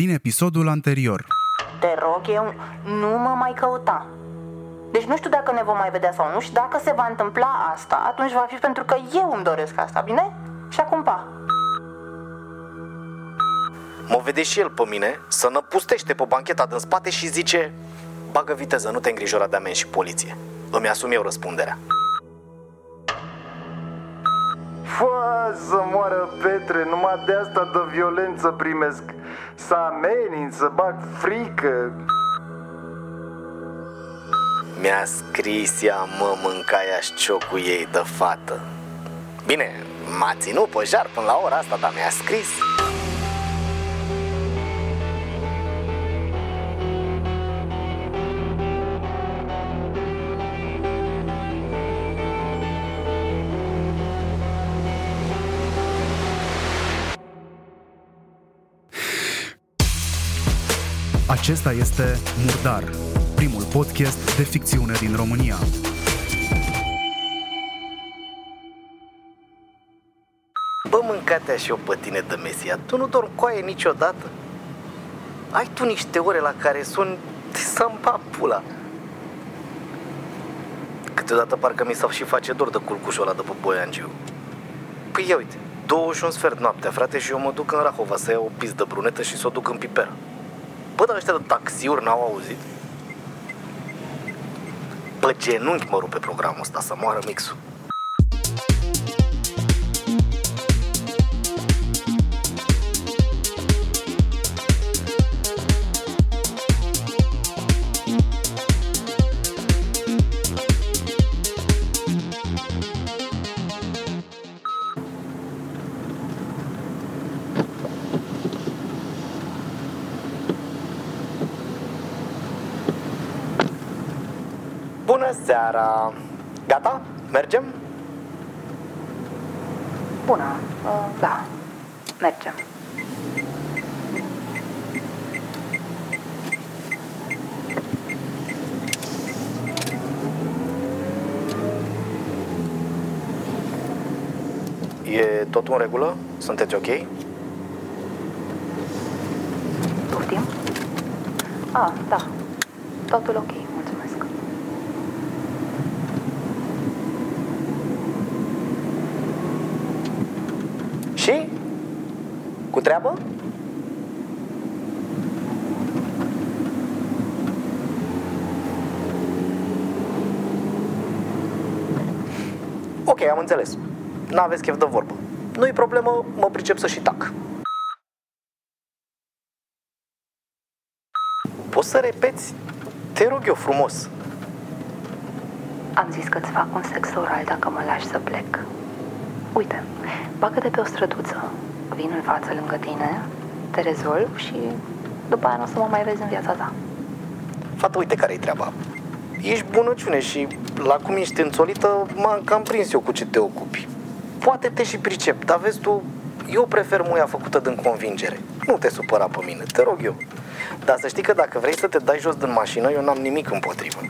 din episodul anterior. Te rog eu, nu mă mai căuta. Deci nu știu dacă ne vom mai vedea sau nu și dacă se va întâmpla asta, atunci va fi pentru că eu îmi doresc asta, bine? Și acum pa. Mă vede și el pe mine, să năpustește pe bancheta din spate și zice Bagă viteză, nu te îngrijora de amenzi și poliție. Îmi asum eu răspunderea. Fă să moară Petre, numai de asta de violență primesc Să amenin, să bag frică Mi-a scris ea, mă, mâncaia ciocul ei de fată. Bine, m-a ținut pe jar până la ora asta, dar mi-a scris. Acesta este Murdar, primul podcast de ficțiune din România. Bă, mâncatea și eu pe tine de Mesia, tu nu dormi coaie niciodată? Ai tu niște ore la care sun să-mi pula. Câteodată parcă mi s-au și face dor de culcușul ăla de pe Boiangiu. Păi ia uite, două și un sfert noaptea, frate, și eu mă duc în Rahova să iau o pizdă brunetă și să o duc în Pipera. Bă, dar ăștia de taxiuri n-au auzit? Pe genunchi mă rupe programul ăsta, să moară mixul. Seara! Gata? Mergem? Bună, uh, da, mergem. E tot în regulă? Sunteți ok? Poftim? Ah, da, totul ok, Și? Cu treabă? Ok, am înțeles. N-aveți chef de vorbă. Nu-i problemă, mă pricep să și tac. Poți să repeți? Te rog eu frumos. Am zis că îți fac un sex oral dacă mă lași să plec. Uite, bagă-te pe o străduță, vin în față lângă tine, te rezolv și după aia nu o să mă mai vezi în viața ta. Fată, uite care-i treaba. Ești bunăciune și la cum ești înțolită, m-am cam prins eu cu ce te ocupi. Poate te și pricep, dar vezi tu, eu prefer muia făcută din convingere. Nu te supăra pe mine, te rog eu. Dar să știi că dacă vrei să te dai jos din mașină, eu n-am nimic împotrivă.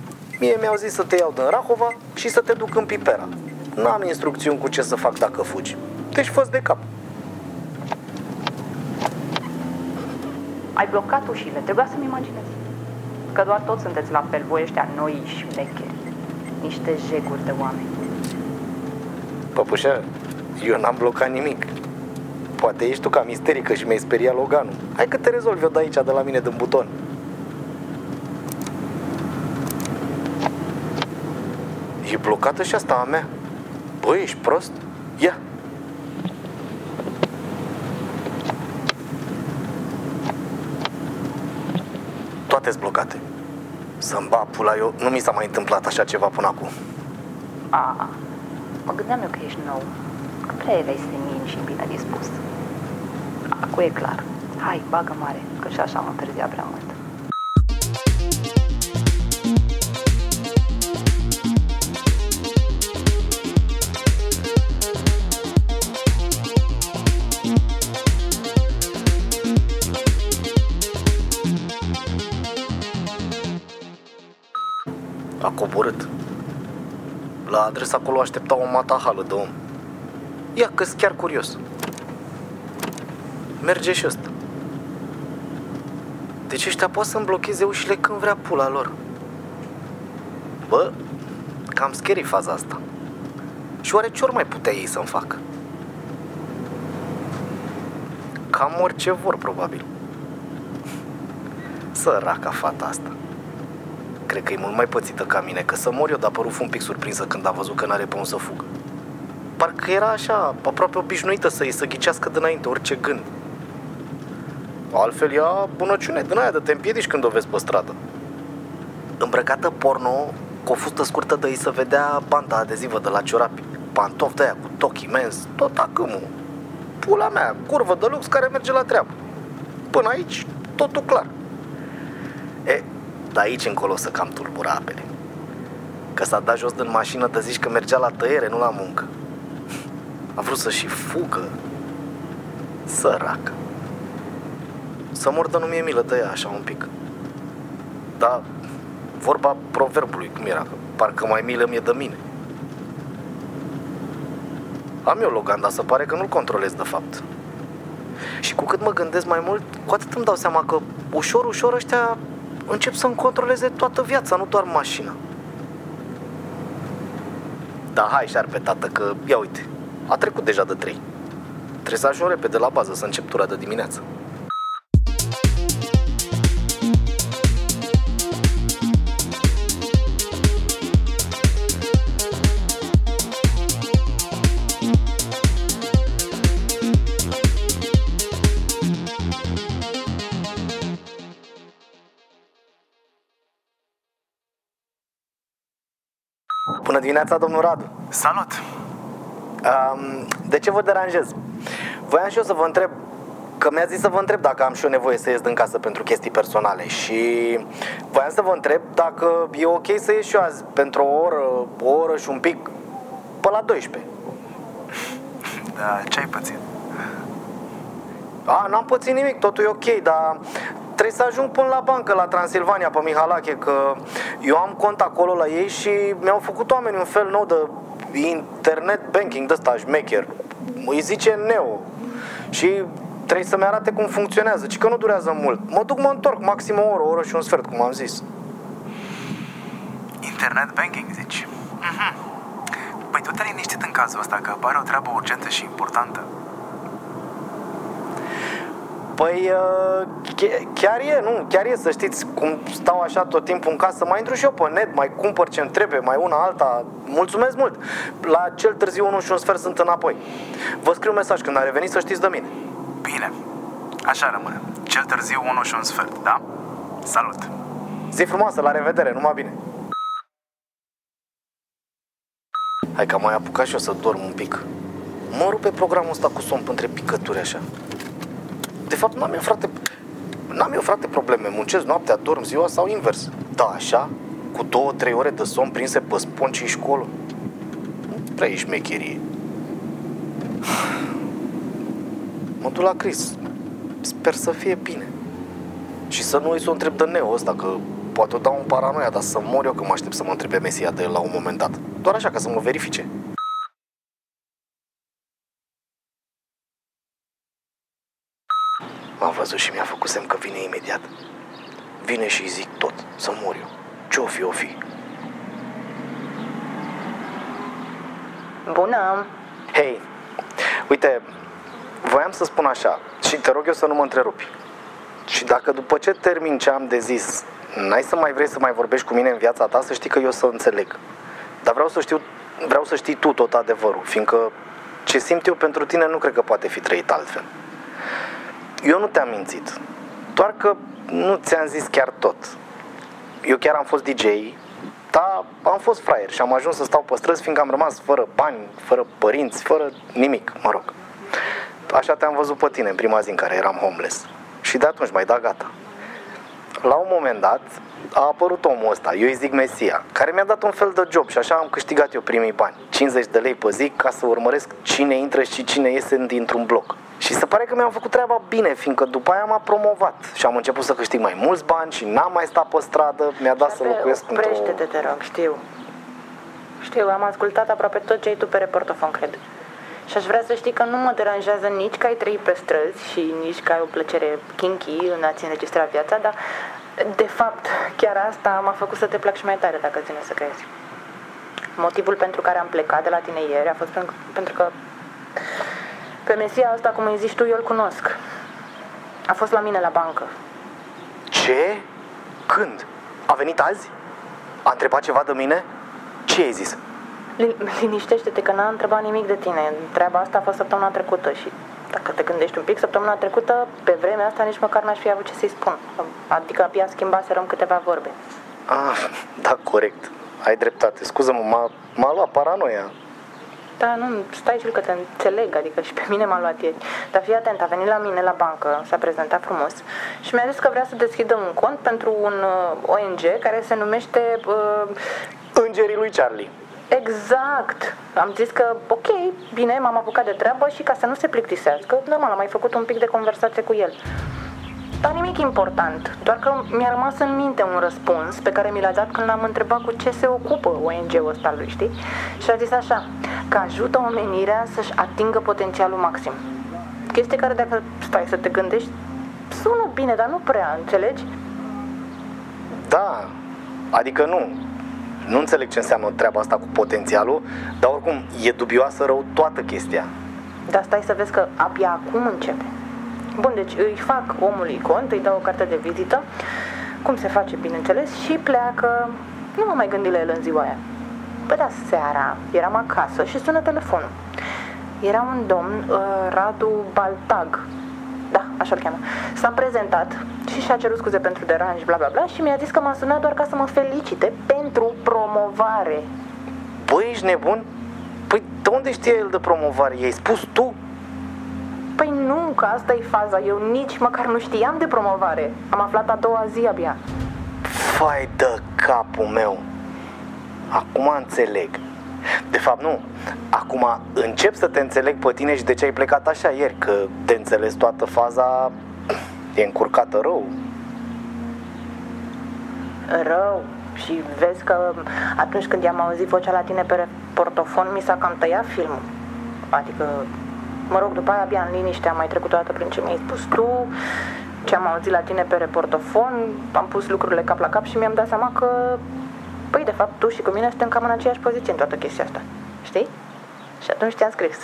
Mie mi-au zis să te iau din Rahova și să te duc în Pipera. N-am instrucțiuni cu ce să fac dacă fugi. Deci fă de cap. Ai blocat ușile, trebuia să-mi imaginez. Că doar toți sunteți la fel, voi ăștia noi și șmecheri. Niște jeguri de oameni. Păpușă, eu n-am blocat nimic. Poate ești tu cam isterică și mi-ai speriat Loganul. Hai că te rezolvi eu de aici, de la mine, din buton. E blocată și asta a mea. Băi, ești prost? Ia! Toate-s blocate. Să-mi ba pula, eu nu mi s-a mai întâmplat așa ceva până acum. A, mă gândeam eu că ești nou. Că prea erai senin și bine dispus. Acum e clar. Hai, bagă mare, că și așa am întârziat prea mult. La adresa acolo aștepta o matahală de om. Ia că chiar curios. Merge și ăsta. Deci ăștia pot să-mi blocheze ușile când vrea pula lor. Bă, cam scary faza asta. Și oare ce ori mai putea ei să-mi facă? Cam orice vor, probabil. Săraca fata asta. Cred că e mult mai pățită ca mine, că să mor eu, dar părut un pic surprinsă când a văzut că n-are pe unde să fugă. Parcă era așa, aproape obișnuită să-i să ghicească dinainte orice gând. Altfel ea bunăciune din aia de te împiedici când o vezi pe stradă. Îmbrăcată porno, cu o fustă scurtă de ei să vedea banda adezivă de la ciorapi. Pantof de aia cu tochi imens, tot acâmul. Pula mea, curvă de lux care merge la treabă. Până aici, totul clar. E, de aici încolo să cam tulbura apele. Că s-a dat jos din mașină de zici că mergea la tăiere, nu la muncă. A vrut să și fugă. Săracă. Să mor de nu mi-e milă de ea așa un pic. Dar vorba proverbului, cum era, că parcă mai milă mi-e de mine. Am eu Logan, dar se pare că nu-l controlez de fapt. Și cu cât mă gândesc mai mult, cu atât îmi dau seama că ușor, ușor ăștia încep să-mi controleze toată viața, nu doar mașina. Da, hai, șarpe, tată, că ia uite, a trecut deja de trei. Trebuie să ajung repede la bază să încep tura de dimineață. Bună dimineața, domnul Radu! Salut! Um, de ce vă deranjez? Voiam și eu să vă întreb Că mi-a zis să vă întreb dacă am și eu nevoie să ies din casă pentru chestii personale Și voiam să vă întreb dacă e ok să ies și eu azi pentru o oră, o oră și un pic Pe la 12 Da, ce ai pățit? A, n-am pățit nimic, totul e ok, dar trebuie să ajung până la bancă, la Transilvania, pe Mihalache, că eu am cont acolo la ei și mi-au făcut oameni un fel nou de internet banking de ăsta, șmecher. Îi zice Neo. Și trebuie să-mi arate cum funcționează, ci că nu durează mult. Mă duc, mă întorc, maxim o oră, o oră și un sfert, cum am zis. Internet banking, zici? Mhm. Păi tu te-ai liniștit în cazul ăsta, că apare o treabă urgentă și importantă. Păi uh, ch- chiar e, nu, chiar e să știți cum stau așa tot timpul în casă, mai intru și eu pe net, mai cumpăr ce-mi trebuie, mai una alta, mulțumesc mult. La cel târziu unul și un sfert sunt înapoi. Vă scriu un mesaj când a revenit să știți de mine. Bine, așa rămâne. Cel târziu unul și un sfert, da? Salut! Zi frumoasă, la revedere, numai bine. Hai că am mai apucat și eu să dorm un pic. Mă rupe programul ăsta cu somn între picături așa. De fapt, n-am eu, frate, n-am eu, frate, probleme. Muncesc noaptea, dorm ziua sau invers. Da, așa, cu două, trei ore de somn prinse pe sponci și școlă. Nu prea e șmecherie. Mă duc la Chris. Sper să fie bine. Și să nu îi să o întreb de Neo ăsta, că poate o dau un paranoia, dar să mor eu că mă aștept să mă întrebe Mesia de el la un moment dat. Doar așa, ca să mă verifice. M-a văzut și mi-a făcut semn că vine imediat. Vine și îi zic tot, să mor eu. Ce-o fi, o fi. Bună! Hei, uite, voiam să spun așa și te rog eu să nu mă întrerupi. Și dacă după ce termin ce am de zis, n-ai să mai vrei să mai vorbești cu mine în viața ta, să știi că eu să înțeleg. Dar vreau să știu, vreau să știi tu tot adevărul, fiindcă ce simt eu pentru tine nu cred că poate fi trăit altfel. Eu nu te-am mințit, doar că nu ți-am zis chiar tot. Eu chiar am fost DJ, dar am fost fraier și am ajuns să stau pe străzi fiindcă am rămas fără bani, fără părinți, fără nimic, mă rog. Așa te-am văzut pe tine în prima zi în care eram homeless. Și de atunci mai da gata. La un moment dat a apărut omul ăsta, eu îi zic Mesia, care mi-a dat un fel de job și așa am câștigat eu primii bani. 50 de lei pe zi ca să urmăresc cine intră și cine iese dintr-un bloc. Și se pare că mi-am făcut treaba bine, fiindcă după aia m-a promovat și am început să câștig mai mulți bani și n-am mai stat pe stradă, mi-a dat să locuiesc într-o... Oprește-te, te rog, știu. Știu, am ascultat aproape tot ce ai tu pe reportofon, cred. Și aș vrea să știi că nu mă deranjează nici că ai trăit pe străzi și nici că ai o plăcere kinky în a-ți înregistra viața, dar de fapt chiar asta m-a făcut să te plac și mai tare dacă ține să crezi. Motivul pentru care am plecat de la tine ieri a fost pentru, pentru că pe Mesia asta, cum îi zici tu, eu îl cunosc. A fost la mine la bancă. Ce? Când? A venit azi? A întrebat ceva de mine? Ce ai zis? Lin- Liniștește-te că n-a întrebat nimic de tine. Treaba asta a fost săptămâna trecută și dacă te gândești un pic, săptămâna trecută, pe vremea asta, nici măcar n-aș fi avut ce să-i spun. Adică abia schimbaserăm câteva vorbe. Ah, da, corect. Ai dreptate. Scuză-mă, m-a, m-a luat paranoia. Da, nu, stai și că te înțeleg, adică și pe mine m-a luat ieri. Dar fii atent, a venit la mine la bancă, s-a prezentat frumos și mi-a zis că vrea să deschidă un cont pentru un uh, ONG care se numește... Uh, Îngerii lui Charlie. Exact! Am zis că, ok, bine, m-am apucat de treabă și ca să nu se plictisească, normal, am mai făcut un pic de conversație cu el. Dar nimic important, doar că mi-a rămas în minte un răspuns pe care mi l-a dat când l-am întrebat cu ce se ocupă ONG-ul ăsta lui, știi? Și a zis așa, că ajută omenirea să-și atingă potențialul maxim. Chestie care dacă stai să te gândești, sună bine, dar nu prea, înțelegi? Da, adică nu. Nu înțeleg ce înseamnă treaba asta cu potențialul, dar oricum e dubioasă rău toată chestia. Dar stai să vezi că abia acum începe. Bun, deci îi fac omului cont, îi dau o carte de vizită, cum se face, bineînțeles, și pleacă. Nu m-am mai gândit la el în ziua aia. Păi da, seara, eram acasă și sună telefonul. Era un domn, uh, Radu Baltag. Da, așa-l cheamă. S-a prezentat și și-a cerut scuze pentru deranj, bla bla bla, și mi-a zis că m-a sunat doar ca să mă felicite pentru promovare. Băi, ești nebun? Păi de unde știe el de promovare? I-ai spus tu? Păi nu, că asta e faza. Eu nici măcar nu știam de promovare. Am aflat a doua zi abia. Fai de capul meu. Acum înțeleg. De fapt, nu. Acum încep să te înțeleg pe tine și de ce ai plecat așa ieri, că de înțeles toată faza e încurcată rău. Rău. Și vezi că atunci când i-am auzit vocea la tine pe portofon, mi s-a cam tăiat filmul. Adică, mă rog, după aia abia în liniște am mai trecut o dată prin ce mi-ai spus tu, ce am auzit la tine pe reportofon, am pus lucrurile cap la cap și mi-am dat seama că, păi, de fapt, tu și cu mine suntem cam în aceeași poziție în toată chestia asta. Știi? Și atunci te-am scris.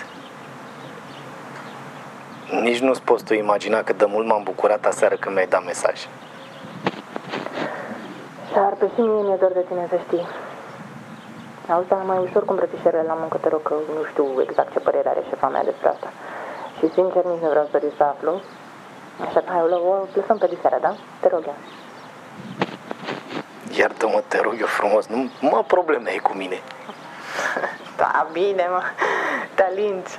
Nici nu-ți poți tu imagina cât de mult m-am bucurat aseară când mi-ai dat mesaj. Dar pe și mie mi-e dor de tine, să știi. Auzi, dar mai ușor cu îmbrățișările la muncă, te rog, că nu știu exact ce părere are șefa mea despre asta. Și sincer, nici nu vreau să risc să aflu. Așa că hai, o, o lăsăm pe diseară, da? Te rog eu. Iartă-mă, te rog eu frumos, nu mă probleme ai cu mine. Da, bine, mă. Te alinți.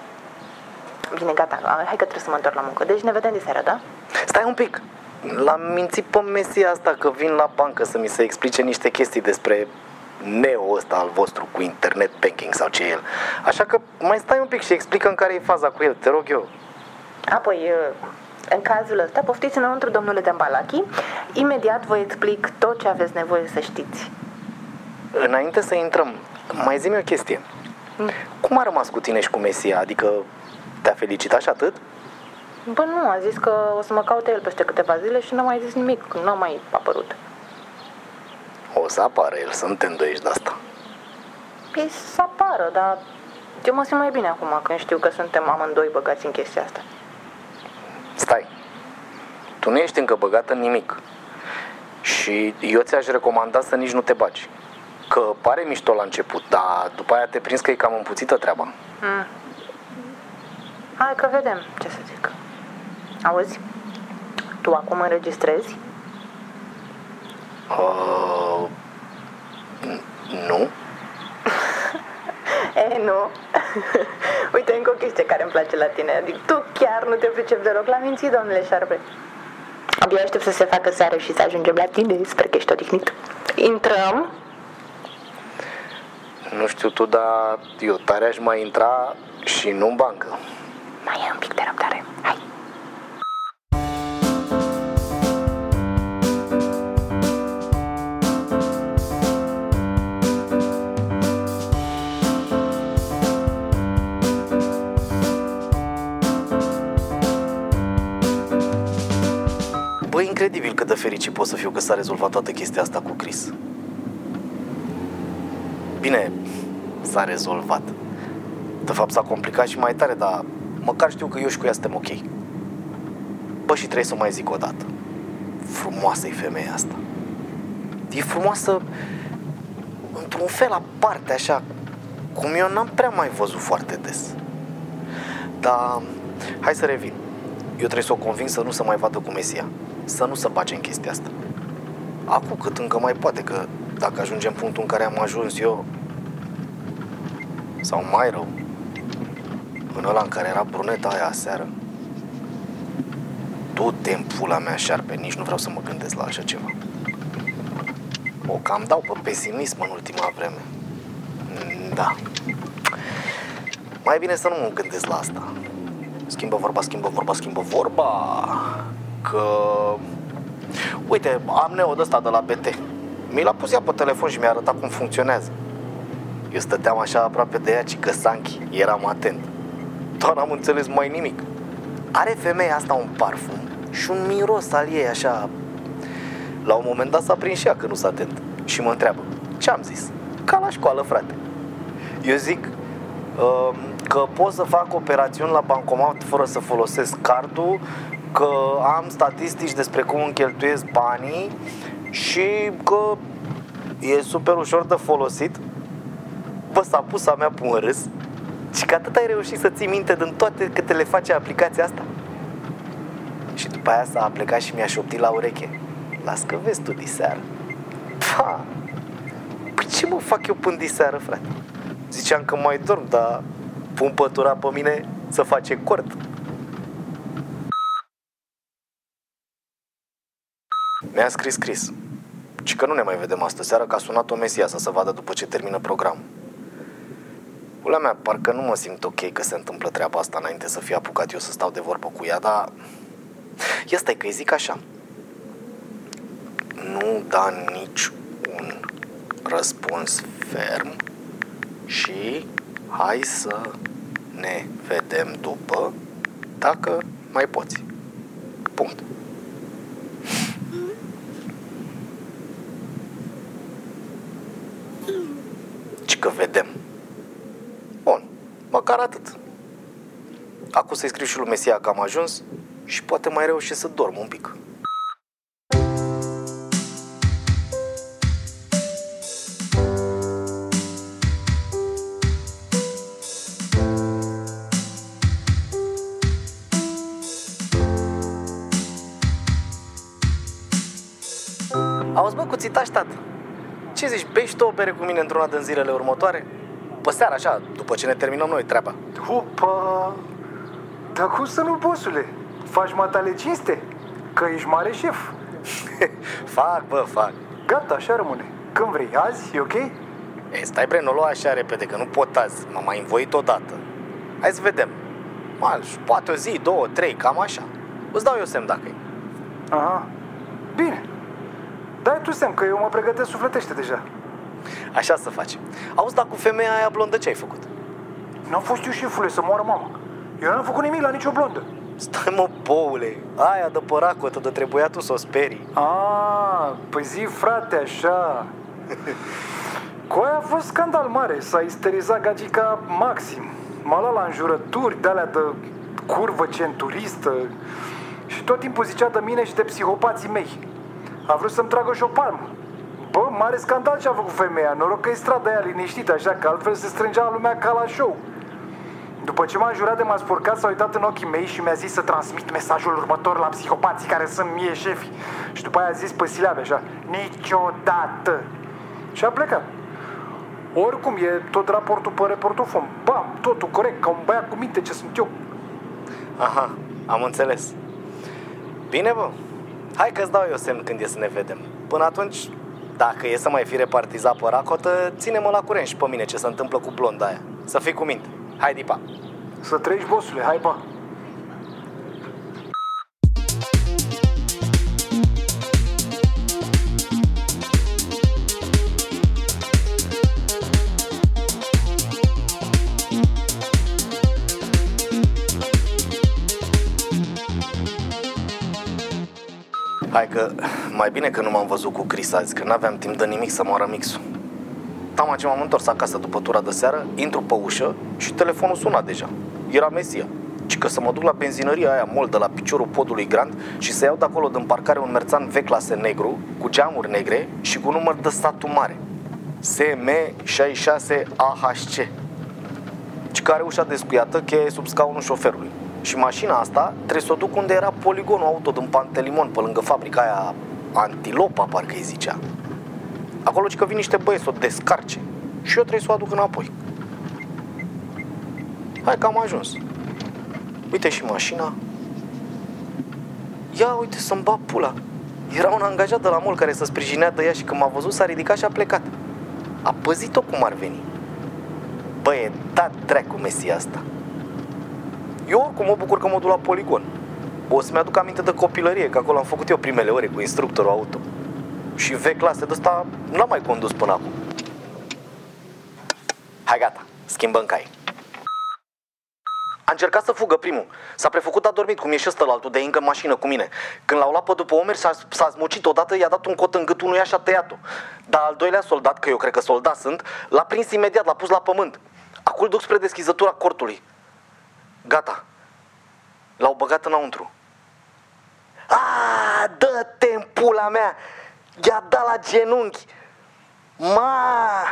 Bine, gata, hai că trebuie să mă întorc la muncă. Deci ne vedem diseară, da? Stai un pic. L-am mințit pe mesia asta că vin la bancă să mi se explice niște chestii despre neo ăsta al vostru cu internet banking sau ce e el. Așa că mai stai un pic și explică în care e faza cu el, te rog eu. Apoi, în cazul ăsta, poftiți înăuntru, domnule Dambalachi. Imediat vă explic tot ce aveți nevoie să știți. Înainte să intrăm, mai zi-mi o chestie. Cum a rămas cu tine și cu Mesia? Adică te-a felicitat și atât? Bă, nu, a zis că o să mă caute el peste câteva zile și n-a mai zis nimic, n-a mai apărut. O să apară el, să nu te îndoiești de asta. Păi să apară, dar eu mă simt mai bine acum când știu că suntem amândoi băgați în chestia asta. Stai. Tu nu ești încă băgat în nimic. Și eu ți-aș recomanda să nici nu te bagi. Că pare mișto la început, dar după aia te prins că e cam împuțită treaba. Mm. Hai că vedem, ce să zic. Auzi? Tu acum înregistrezi? Uh, nu? E, nu. Uite, încă o chestie care îmi place la tine. Adică tu chiar nu te pricepi deloc la minții, domnule Șarpe. Abia aștept să se facă seară și să ajungem la tine. Sper că ești odihnit. Intrăm? Nu știu tu, dar eu tare aș mai intra și nu în bancă. Mai e un pic de răbdare. Fericit pot să fiu că s-a rezolvat toată chestia asta cu Chris. Bine, s-a rezolvat. De fapt s-a complicat și mai tare, dar măcar știu că eu și cu ea suntem ok. Bă, și trebuie să mai zic o dată. Frumoasă e femeia asta. E frumoasă într-un fel aparte, așa, cum eu n-am prea mai văzut foarte des. Dar, hai să revin. Eu trebuie să o conving să nu se mai vadă cu Mesia. Să nu se bage în chestia asta. Acum cât încă mai poate, că dacă ajungem în punctul în care am ajuns eu, sau mai rău, în ăla în care era bruneta aia aseară, tot timpul la mea șarpe, nici nu vreau să mă gândesc la așa ceva. O cam dau pe pesimism în ultima vreme. Da. Mai bine să nu mă gândesc la asta. Schimbă vorba, schimbă vorba, schimbă vorba. Că... Uite, am neo ăsta de la BT. Mi l-a pus ea pe telefon și mi-a arătat cum funcționează. Eu stăteam așa aproape de ea, ci că Sanchi, eram atent. Doar am înțeles mai nimic. Are femeia asta un parfum și un miros al ei așa... La un moment dat s-a prins și ea că nu s-a atent. Și mă întreabă, ce am zis? Ca la școală, frate. Eu zic uh, că pot să fac operațiuni la bancomat fără să folosesc cardul, că am statistici despre cum îmi cheltuiesc banii și că e super ușor de folosit. Bă, s-a pus a mea pe un râs și că atât ai reușit să ții minte din toate câte le face aplicația asta. Și după aia s-a plecat și mi-a șoptit la ureche. Las că vezi tu diseară. Pa! Păi ce mă fac eu până diseară, frate? Ziceam că mai dorm, dar pun pătura pe mine să face cort. Mi-a scris Chris. Și că nu ne mai vedem astă seară, că a sunat-o Mesia să se vadă după ce termină programul. Pula mea, parcă nu mă simt ok că se întâmplă treaba asta înainte să fie apucat eu să stau de vorbă cu ea, dar... Ia stai că îi zic așa. Nu da nici un răspuns ferm și hai să ne vedem după dacă mai poți. Punct. Că vedem. Bun, măcar atât. Acum să-i scriu și lui Mesia că am ajuns și poate mai reușesc să dorm un pic. Auzi, bă, cuțitaș, tată. Ce zici, bei și tu o bere cu mine într-una din zilele următoare? Pe seara, așa, după ce ne terminăm noi treaba. Opa! Dar cum să nu, bosule? Faci matale cinste? Că ești mare șef. fac, bă, fac. Gata, așa rămâne. Când vrei, azi, e ok? E, stai bre, nu o lua așa repede, că nu pot azi. M-am mai învoit odată. Hai să vedem. Mal, poate o zi, două, trei, cam așa. Îți dau eu semn dacă e. Aha. Bine. Dai tu semn că eu mă pregătesc sufletește deja. Așa să faci. Auzi, dar cu femeia aia blondă ce ai făcut? N-am fost eu șefule să moară mama. Eu n-am făcut nimic la nicio blondă. Stai mă, boule, aia de păracotă, de trebuia tu să o sperii. Ah, păi zi frate, așa. Cu aia a fost scandal mare, s-a isterizat gagica maxim. M-a luat la înjurături de alea de curvă centuristă și tot timpul zicea de mine și de psihopații mei. A vrut să-mi tragă și o palmă. Bă, mare scandal ce a făcut femeia, noroc că e strada aia liniștită, așa că altfel se strângea lumea ca la show. După ce m-a jurat de m-a spurcat, s-a uitat în ochii mei și mi-a zis să transmit mesajul următor la psihopații care sunt mie șefi. Și după aia a zis pe silabe așa, niciodată. Și a plecat. Oricum, e tot raportul pe reportofon. Bam, totul corect, ca un băiat cu minte ce sunt eu. Aha, am înțeles. Bine, bă. Hai că-ți dau eu semn când e să ne vedem. Până atunci, dacă e să mai fi repartizat pe racotă, ține-mă la curent și pe mine ce se întâmplă cu blonda aia. Să fii cu minte. Hai, Dipa. Să treci, bosule, hai, pa. Hai, Hai că mai bine că nu m-am văzut cu Chris azi, că n-aveam timp de nimic să moară mixul. Tama ce m-am întors acasă după tura de seară, intru pe ușă și telefonul suna deja. Era Mesia. Și că să mă duc la benzinăria aia mol de la piciorul podului Grand și să iau de acolo din parcare un merțan V clase negru, cu geamuri negre și cu număr de statul mare. SM66AHC. Și care ușa descuiată, cheie sub scaunul șoferului. Și mașina asta trebuie să o duc unde era poligonul auto din Pantelimon, pe lângă fabrica aia Antilopa, parcă îi zicea. Acolo și că vin niște băieți să o descarce și eu trebuie să o aduc înapoi. Hai că am ajuns. Uite și mașina. Ia uite să-mi bag pula. Era un angajat de la mol care să sprijinea de ea și când m-a văzut s-a ridicat și a plecat. A păzit-o cum ar veni. Băi, e dat dracu mesia asta. Eu oricum mă bucur că mă duc la poligon. O să-mi aduc aminte de copilărie, că acolo am făcut eu primele ore cu instructorul auto. Și V clase de ăsta n-am mai condus până acum. Hai gata, schimbăm cai. A încercat să fugă primul. S-a prefăcut adormit, cum e și ăsta altul de încă în mașină cu mine. Când l-au luat pe după umeri, s-a, s-a smucit odată, i-a dat un cot în gât unuia și a tăiat-o. Dar al doilea soldat, că eu cred că soldat sunt, l-a prins imediat, l-a pus la pământ. Acum îl duc spre deschizătura cortului. Gata. L-au băgat înăuntru. A, dă-te în pula mea! I-a dat la genunchi! Ma!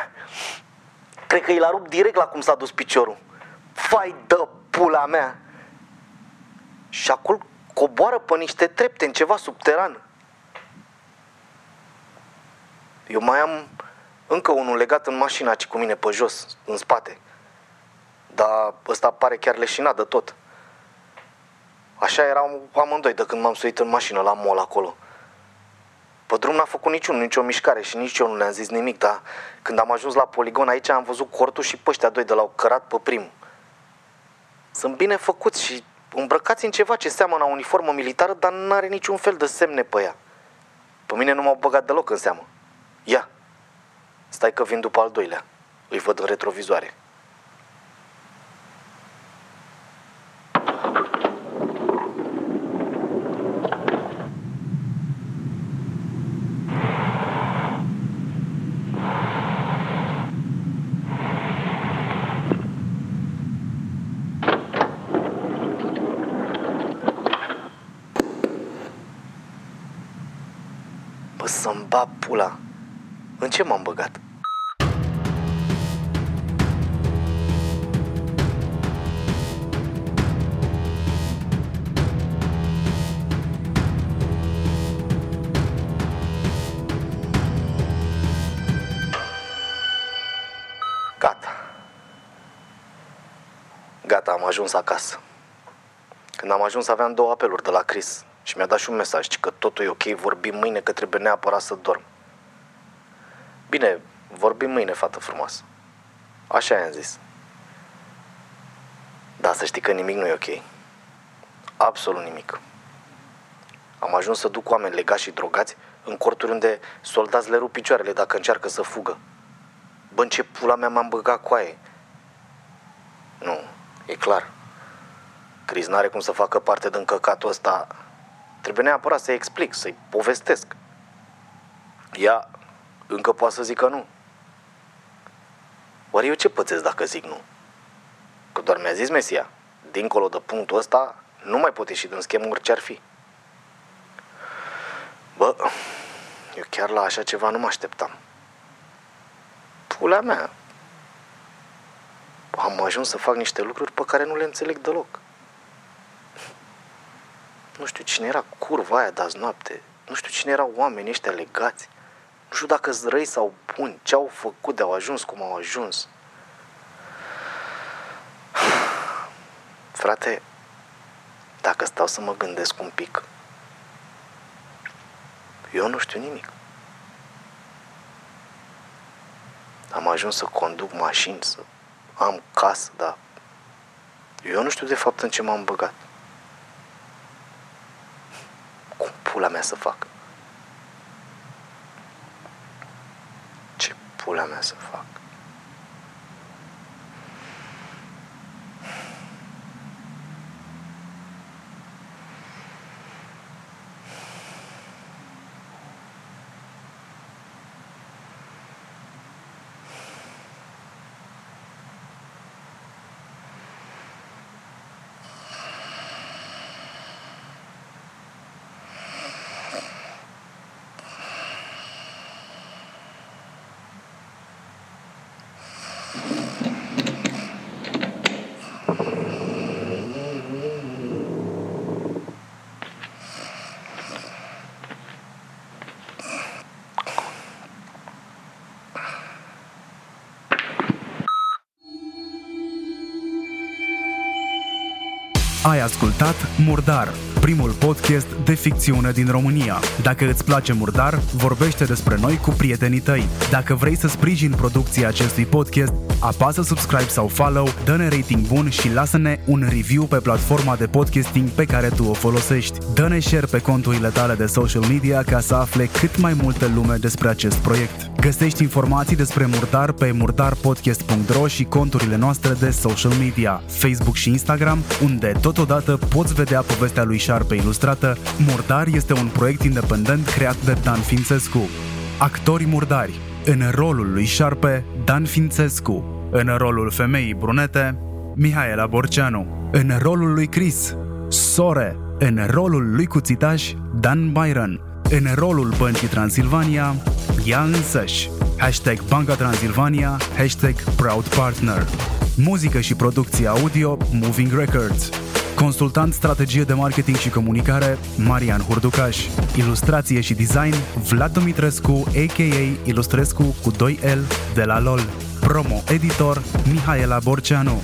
Cred că i l-a rupt direct la cum s-a dus piciorul. Fai de pula mea! Și acolo coboară pe niște trepte în ceva subteran. Eu mai am încă unul legat în mașina ci cu mine pe jos, în spate. Dar ăsta pare chiar leșinat de tot. Așa eram amândoi de când m-am suit în mașină la mol acolo. Pe drum n-a făcut niciun, nicio mișcare și nici eu nu le-am zis nimic, dar când am ajuns la poligon aici am văzut cortul și pe ăștia doi de l-au cărat pe primul. Sunt bine făcuți și îmbrăcați în ceva ce seamănă la uniformă militară, dar nu are niciun fel de semne pe ea. Pe mine nu m-au băgat deloc în seamă. Ia, stai că vin după al doilea. Îi văd în retrovizoare. Bă, să-mi bat pula. În ce m-am băgat? Gata. Gata, am ajuns acasă. Când am ajuns aveam două apeluri de la Chris și mi-a dat și un mesaj ci că totul e ok, vorbim mâine că trebuie neapărat să dorm. Bine, vorbim mâine, fată frumoasă. Așa i-am zis. Da, să știi că nimic nu e ok. Absolut nimic. Am ajuns să duc oameni legați și drogați în corturi unde soldați le rup picioarele dacă încearcă să fugă. Bă, în ce pula mea m-am băgat cu aia? Nu, e clar. Chris n-are cum să facă parte din căcatul ăsta. Trebuie neapărat să-i explic, să-i povestesc. Ea încă poate să zică nu. Oare eu ce pățesc dacă zic nu? Că doar mi-a zis Mesia, dincolo de punctul ăsta, nu mai pot ieși din schemă orice ar fi. Bă, eu chiar la așa ceva nu mă așteptam. Pula mea. Am ajuns să fac niște lucruri pe care nu le înțeleg deloc. Nu știu cine era curva aia de azi noapte. Nu știu cine erau oamenii ăștia legați. Nu știu dacă sunt răi sau buni. Ce au făcut de au ajuns cum au ajuns. Frate, dacă stau să mă gândesc un pic, eu nu știu nimic. Am ajuns să conduc mașini, să am casă, dar eu nu știu de fapt în ce m-am băgat. Cum pula mea să fac? Ce pula mea să fac? Ai ascultat Murdar, primul podcast de ficțiune din România. Dacă îți place Murdar, vorbește despre noi cu prietenii tăi. Dacă vrei să sprijin producția acestui podcast, apasă subscribe sau follow, dă-ne rating bun și lasă-ne un review pe platforma de podcasting pe care tu o folosești. Dă-ne share pe conturile tale de social media ca să afle cât mai multă lume despre acest proiect. Găsești informații despre Murdar pe murdarpodcast.ro și conturile noastre de social media, Facebook și Instagram, unde totodată poți vedea povestea lui Șarpe ilustrată. Murdar este un proiect independent creat de Dan Fințescu. Actori murdari. În rolul lui Șarpe, Dan Fințescu. În rolul femeii brunete, Mihaela Borceanu. În rolul lui Chris, Sore. În rolul lui Cuțitaș, Dan Byron. În rolul Băncii Transilvania, ea însăși. Hashtag Banca Transilvania, hashtag Proud Partner. Muzică și producție audio, Moving Records. Consultant strategie de marketing și comunicare, Marian Hurducaș. Ilustrație și design, Vlad Dumitrescu, a.k.a. Ilustrescu cu 2L de la LOL. Promo editor, Mihaela Borceanu.